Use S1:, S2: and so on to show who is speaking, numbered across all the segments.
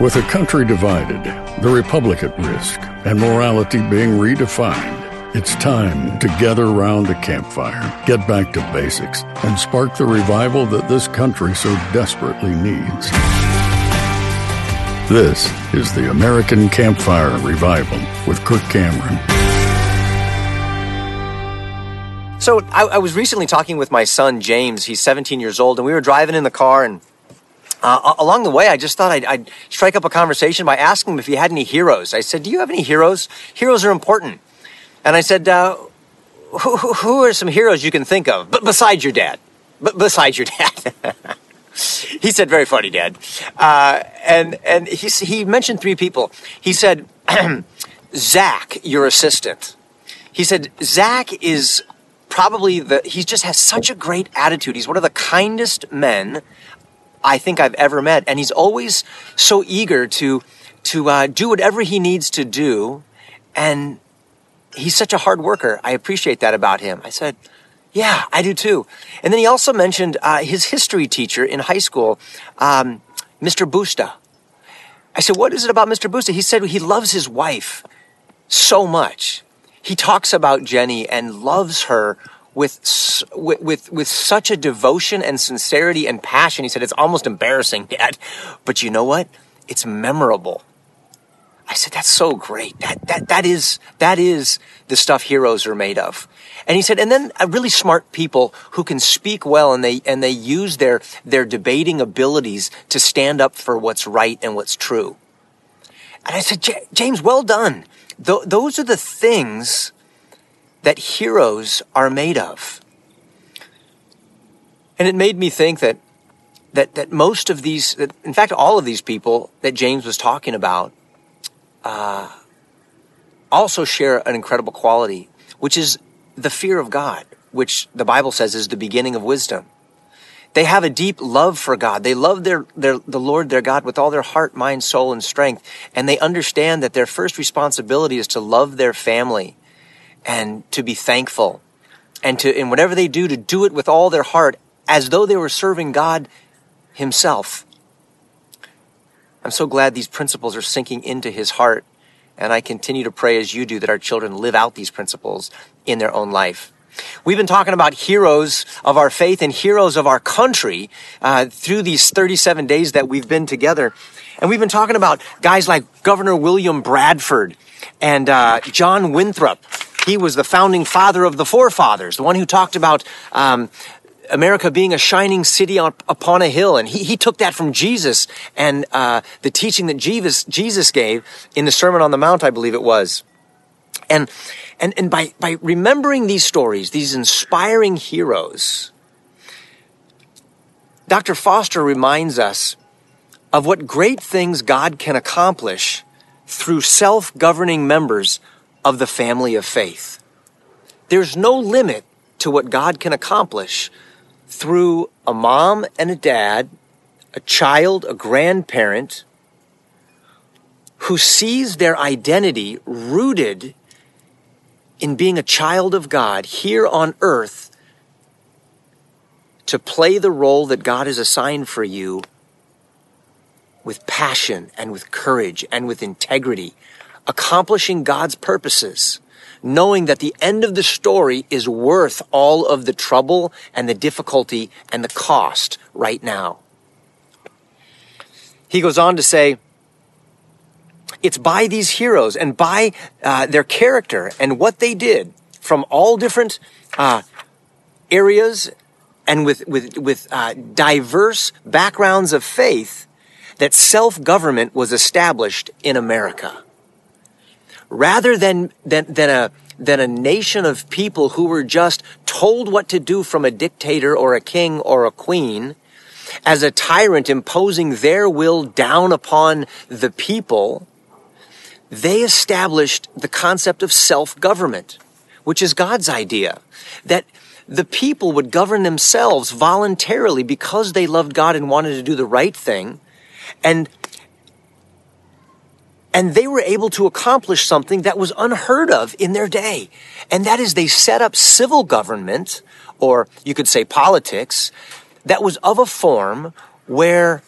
S1: With a country divided, the republic at risk, and morality being redefined, it's time to gather round the campfire, get back to basics, and spark the revival that this country so desperately needs. This is the American Campfire Revival with Kirk Cameron.
S2: So I, I, was recently talking with my son James. He's 17 years old, and we were driving in the car. And uh, along the way, I just thought I'd, I'd, strike up a conversation by asking him if he had any heroes. I said, "Do you have any heroes? Heroes are important." And I said, uh, who, "Who are some heroes you can think of, but besides your dad? But besides your dad?" he said, "Very funny, Dad." Uh, and and he he mentioned three people. He said, "Zach, your assistant." He said, "Zach is probably the he just has such a great attitude. He's one of the kindest men I think I've ever met, and he's always so eager to to uh, do whatever he needs to do, and he's such a hard worker. I appreciate that about him. I said. Yeah, I do too. And then he also mentioned uh, his history teacher in high school, um, Mr. Busta. I said, What is it about Mr. Busta? He said he loves his wife so much he talks about Jenny and loves her with, with, with, with such a devotion and sincerity and passion. He said, it's almost embarrassing, Dad. But you know what? It's memorable. I said, that's so great. That, that, that is, that is the stuff heroes are made of. And he said, and then uh, really smart people who can speak well and they, and they use their, their debating abilities to stand up for what's right and what's true. And I said, James, well done. Th- those are the things that heroes are made of. And it made me think that, that, that most of these, that in fact, all of these people that James was talking about, uh, also share an incredible quality, which is the fear of God, which the Bible says is the beginning of wisdom. They have a deep love for God. They love their, their, the Lord their God with all their heart, mind, soul, and strength. And they understand that their first responsibility is to love their family and to be thankful and to, in whatever they do, to do it with all their heart as though they were serving God himself. I'm so glad these principles are sinking into his heart. And I continue to pray as you do that our children live out these principles in their own life. We've been talking about heroes of our faith and heroes of our country uh, through these 37 days that we've been together. And we've been talking about guys like Governor William Bradford and uh, John Winthrop. He was the founding father of the forefathers, the one who talked about um, America being a shining city on, upon a hill. And he, he took that from Jesus and uh, the teaching that Jesus, Jesus gave in the Sermon on the Mount, I believe it was. And and, and by, by remembering these stories, these inspiring heroes, Dr. Foster reminds us of what great things God can accomplish through self governing members of the family of faith. There's no limit to what God can accomplish through a mom and a dad, a child, a grandparent, who sees their identity rooted in being a child of God here on earth to play the role that God has assigned for you with passion and with courage and with integrity, accomplishing God's purposes, knowing that the end of the story is worth all of the trouble and the difficulty and the cost right now. He goes on to say, it's by these heroes and by uh, their character and what they did from all different uh, areas and with, with, with uh, diverse backgrounds of faith that self government was established in America. Rather than, than, than, a, than a nation of people who were just told what to do from a dictator or a king or a queen, as a tyrant imposing their will down upon the people, they established the concept of self-government, which is God's idea, that the people would govern themselves voluntarily because they loved God and wanted to do the right thing. And and they were able to accomplish something that was unheard of in their day. And that is they set up civil government, or you could say politics, that was of a form where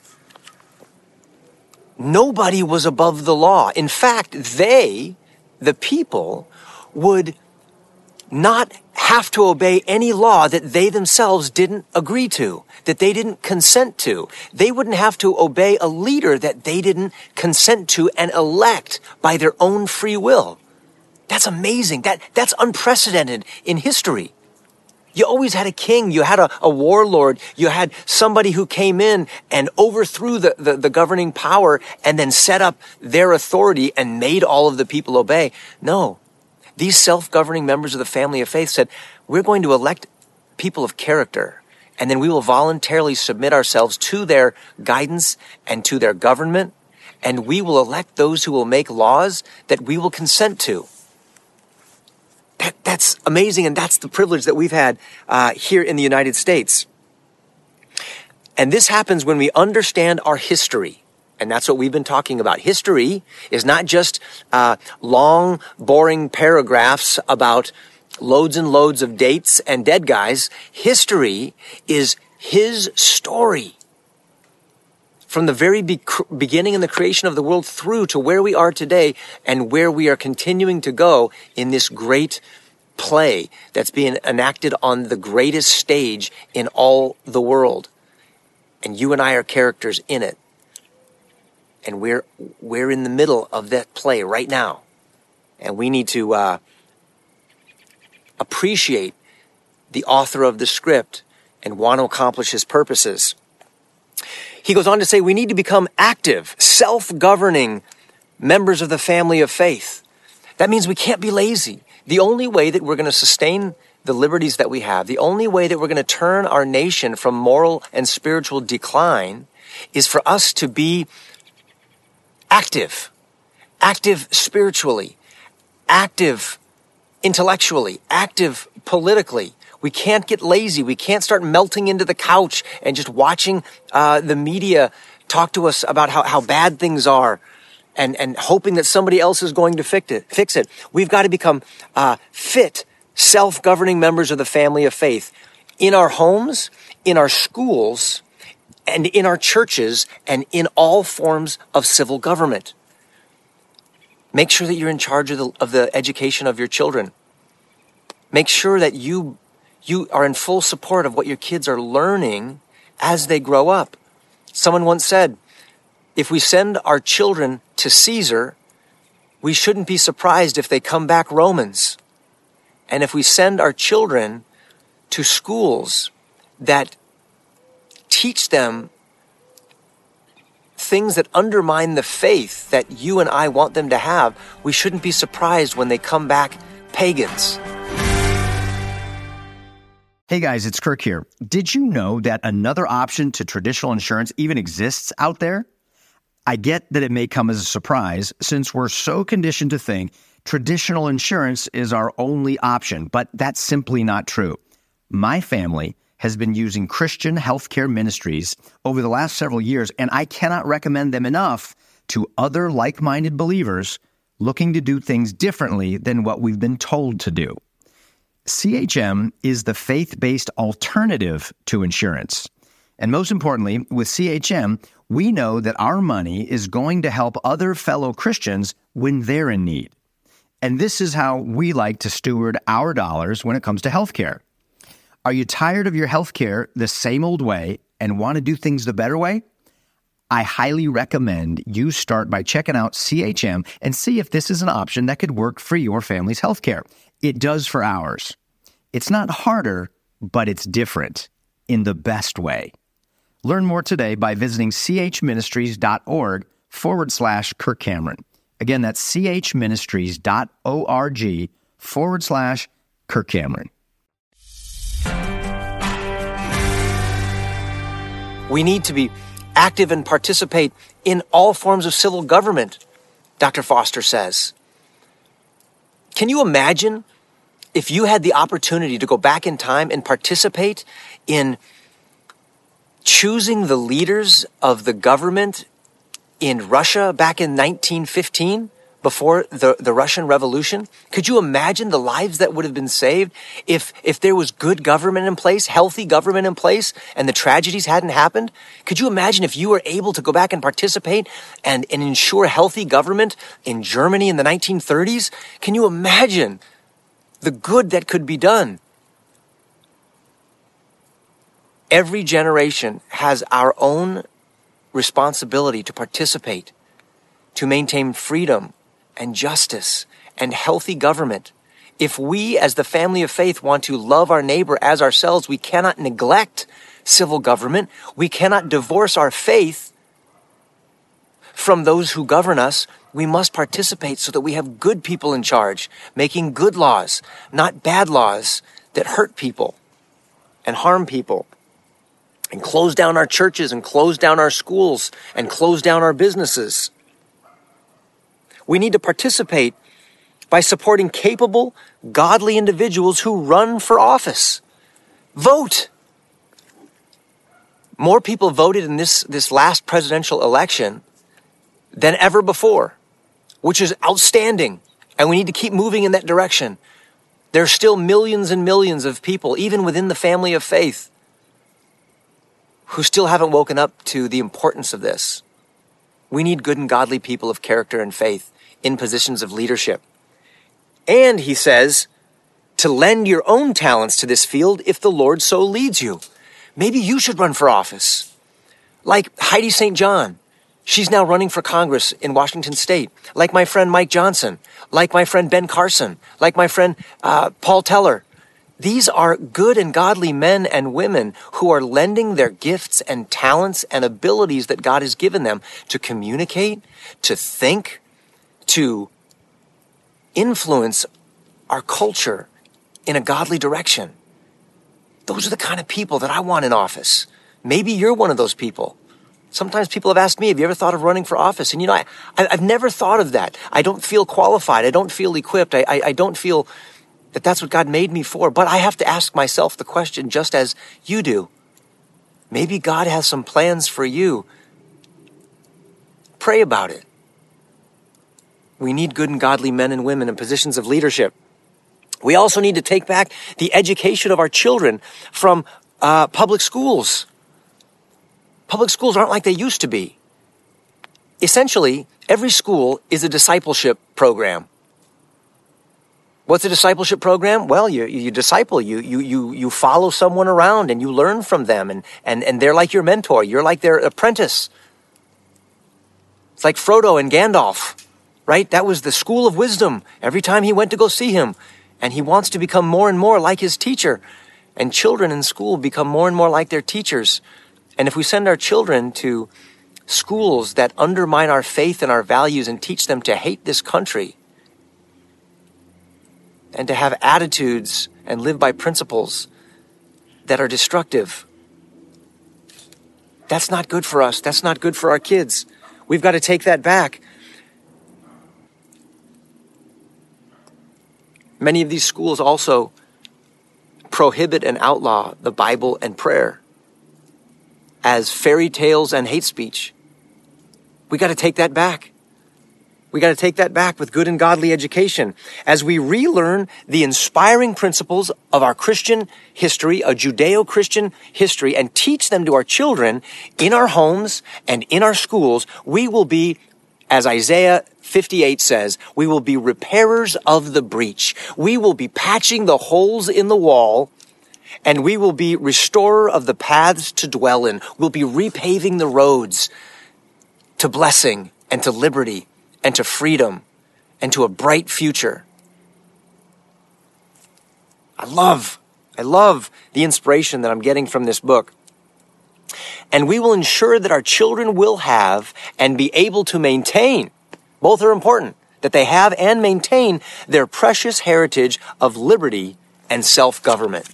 S2: nobody was above the law. In fact, they, the people, would not have to obey any law that they themselves didn't agree to, that they didn't consent to. They wouldn't have to obey a leader that they didn't consent to and elect by their own free will. That's amazing. That, that's unprecedented in history. You always had a king. You had a, a warlord. You had somebody who came in and overthrew the, the, the governing power and then set up their authority and made all of the people obey. No, these self-governing members of the family of faith said, we're going to elect people of character and then we will voluntarily submit ourselves to their guidance and to their government and we will elect those who will make laws that we will consent to. That, that's amazing, and that's the privilege that we've had uh, here in the United States. And this happens when we understand our history. And that's what we've been talking about. History is not just uh, long, boring paragraphs about loads and loads of dates and dead guys. History is his story. From the very be- beginning in the creation of the world through to where we are today and where we are continuing to go in this great play that's being enacted on the greatest stage in all the world. And you and I are characters in it and we're we're in the middle of that play right now, and we need to uh, appreciate the author of the script and want to accomplish his purposes. He goes on to say we need to become active, self-governing members of the family of faith. That means we can't be lazy. The only way that we're going to sustain the liberties that we have, the only way that we're going to turn our nation from moral and spiritual decline is for us to be active, active spiritually, active intellectually, active politically. We can't get lazy. We can't start melting into the couch and just watching uh, the media talk to us about how, how bad things are and, and hoping that somebody else is going to fix it. Fix it. We've got to become uh, fit, self-governing members of the family of faith in our homes, in our schools, and in our churches and in all forms of civil government. Make sure that you're in charge of the, of the education of your children. Make sure that you, you are in full support of what your kids are learning as they grow up. Someone once said, if we send our children to Caesar, we shouldn't be surprised if they come back Romans. And if we send our children to schools that teach them things that undermine the faith that you and I want them to have, we shouldn't be surprised when they come back pagans.
S3: Hey guys, it's Kirk here. Did you know that another option to traditional insurance even exists out there? I get that it may come as a surprise since we're so conditioned to think traditional insurance is our only option, but that's simply not true. My family has been using Christian healthcare ministries over the last several years, and I cannot recommend them enough to other like minded believers looking to do things differently than what we've been told to do. CHM is the faith based alternative to insurance. And most importantly, with CHM, we know that our money is going to help other fellow Christians when they're in need. And this is how we like to steward our dollars when it comes to healthcare. Are you tired of your healthcare the same old way and want to do things the better way? I highly recommend you start by checking out CHM and see if this is an option that could work for your family's healthcare. It does for ours. It's not harder, but it's different in the best way. Learn more today by visiting chministries.org forward slash Kirk Cameron. Again, that's chministries.org forward slash Kirk Cameron.
S2: We need to be active and participate in all forms of civil government, Dr. Foster says. Can you imagine if you had the opportunity to go back in time and participate in choosing the leaders of the government in Russia back in 1915 before the, the Russian Revolution? Could you imagine the lives that would have been saved if, if there was good government in place, healthy government in place, and the tragedies hadn't happened? Could you imagine if you were able to go back and participate and, and ensure healthy government in Germany in the 1930s? Can you imagine the good that could be done? Every generation has our own responsibility to participate, to maintain freedom and justice and healthy government. If we, as the family of faith, want to love our neighbor as ourselves, we cannot neglect civil government. We cannot divorce our faith from those who govern us. We must participate so that we have good people in charge, making good laws, not bad laws that hurt people and harm people and close down our churches and close down our schools and close down our businesses. We need to participate by supporting capable, godly individuals who run for office. Vote. More people voted in this, this last presidential election than ever before, which is outstanding. And we need to keep moving in that direction. There are still millions and millions of people, even within the family of faith, who still haven't woken up to the importance of this. We need good and godly people of character and faith in positions of leadership. And he says, to lend your own talents to this field if the Lord so leads you. Maybe you should run for office. Like Heidi St. John. She's now running for Congress in Washington state. Like my friend Mike Johnson. Like my friend Ben Carson. Like my friend uh, Paul Teller. These are good and godly men and women who are lending their gifts and talents and abilities that God has given them to communicate, to think, to influence our culture in a godly direction. Those are the kind of people that I want in office. Maybe you're one of those people. Sometimes people have asked me, have you ever thought of running for office? And you know, I, have never thought of that. I don't feel qualified. I don't feel equipped. I, I, I don't feel that that's what God made me for. But I have to ask myself the question just as you do. Maybe God has some plans for you. Pray about it. We need good and godly men and women in positions of leadership. We also need to take back the education of our children from uh, public schools. Public schools aren't like they used to be. Essentially, every school is a discipleship program. What's a discipleship program? Well, you, you disciple, you, you, you, you follow someone around and you learn from them and, and, and they're like your mentor. You're like their apprentice. It's like Frodo and Gandalf, right? That was the school of wisdom every time he went to go see him. And he wants to become more and more like his teacher. And children in school become more and more like their teachers. And if we send our children to schools that undermine our faith and our values and teach them to hate this country, and to have attitudes and live by principles that are destructive. That's not good for us. That's not good for our kids. We've got to take that back. Many of these schools also prohibit and outlaw the Bible and prayer as fairy tales and hate speech. We got to take that back. We got to take that back with good and godly education as we relearn the inspiring principles of our Christian history, a Judeo Christian history, and teach them to our children in our homes and in our schools. We will be, as Isaiah 58 says, we will be repairers of the breach. We will be patching the holes in the wall and we will be restorer of the paths to dwell in. We'll be repaving the roads to blessing and to liberty and to freedom and to a bright future. I love, I love the inspiration that I'm getting from this book. And we will ensure that our children will have and be able to maintain, both are important, that they have and maintain their precious heritage of liberty and self government.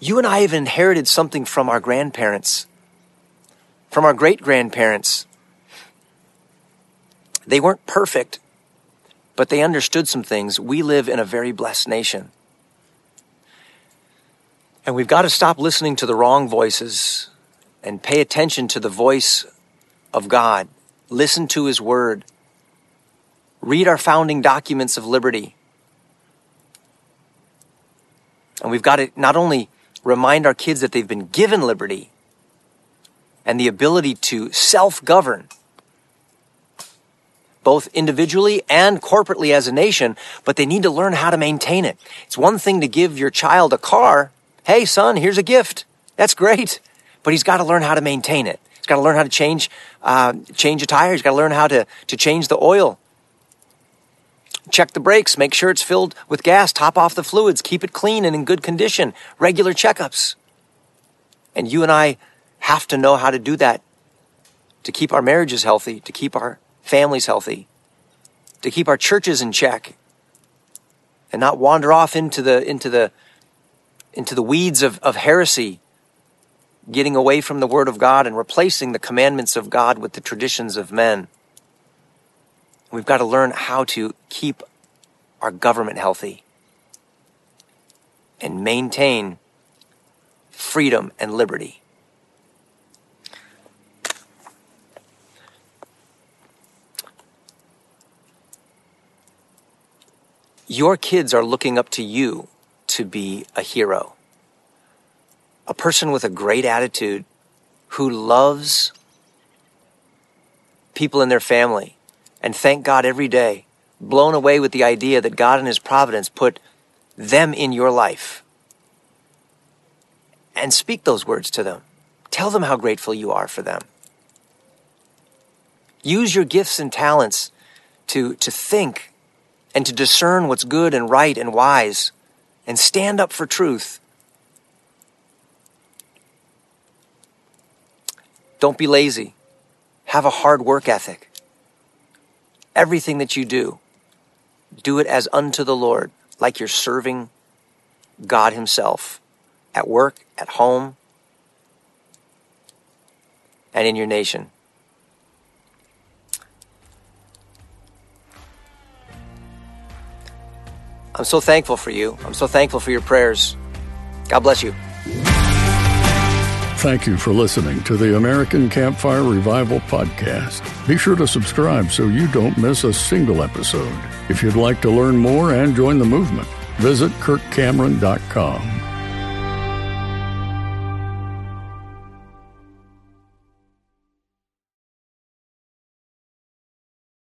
S2: You and I have inherited something from our grandparents, from our great grandparents, they weren't perfect, but they understood some things. We live in a very blessed nation. And we've got to stop listening to the wrong voices and pay attention to the voice of God. Listen to His Word. read our founding documents of liberty. And we've got to not only remind our kids that they've been given liberty and the ability to self govern, both individually and corporately as a nation, but they need to learn how to maintain it. It's one thing to give your child a car. Hey, son, here's a gift. That's great. But he's got to learn how to maintain it. He's got to learn how to change, uh, change a tire. He's got to learn how to, to change the oil. Check the brakes. Make sure it's filled with gas. Top off the fluids. Keep it clean and in good condition. Regular checkups. And you and I have to know how to do that to keep our marriages healthy, to keep our families healthy, to keep our churches in check, and not wander off into the into the into the weeds of, of heresy, getting away from the Word of God and replacing the commandments of God with the traditions of men. We've got to learn how to keep our government healthy and maintain freedom and liberty. Your kids are looking up to you to be a hero, a person with a great attitude who loves people in their family and thank God every day, blown away with the idea that God and His providence put them in your life. And speak those words to them. Tell them how grateful you are for them. Use your gifts and talents to, to think and to discern what's good and right and wise and stand up for truth. Don't be lazy. Have a hard work ethic. Everything that you do, do it as unto the Lord, like you're serving God Himself at work, at home, and in your nation. I'm so thankful for you. I'm so thankful for your prayers. God bless you.
S1: Thank you for listening to the American Campfire Revival Podcast. Be sure to subscribe so you don't miss a single episode. If you'd like to learn more and join the movement, visit kirkcameron.com.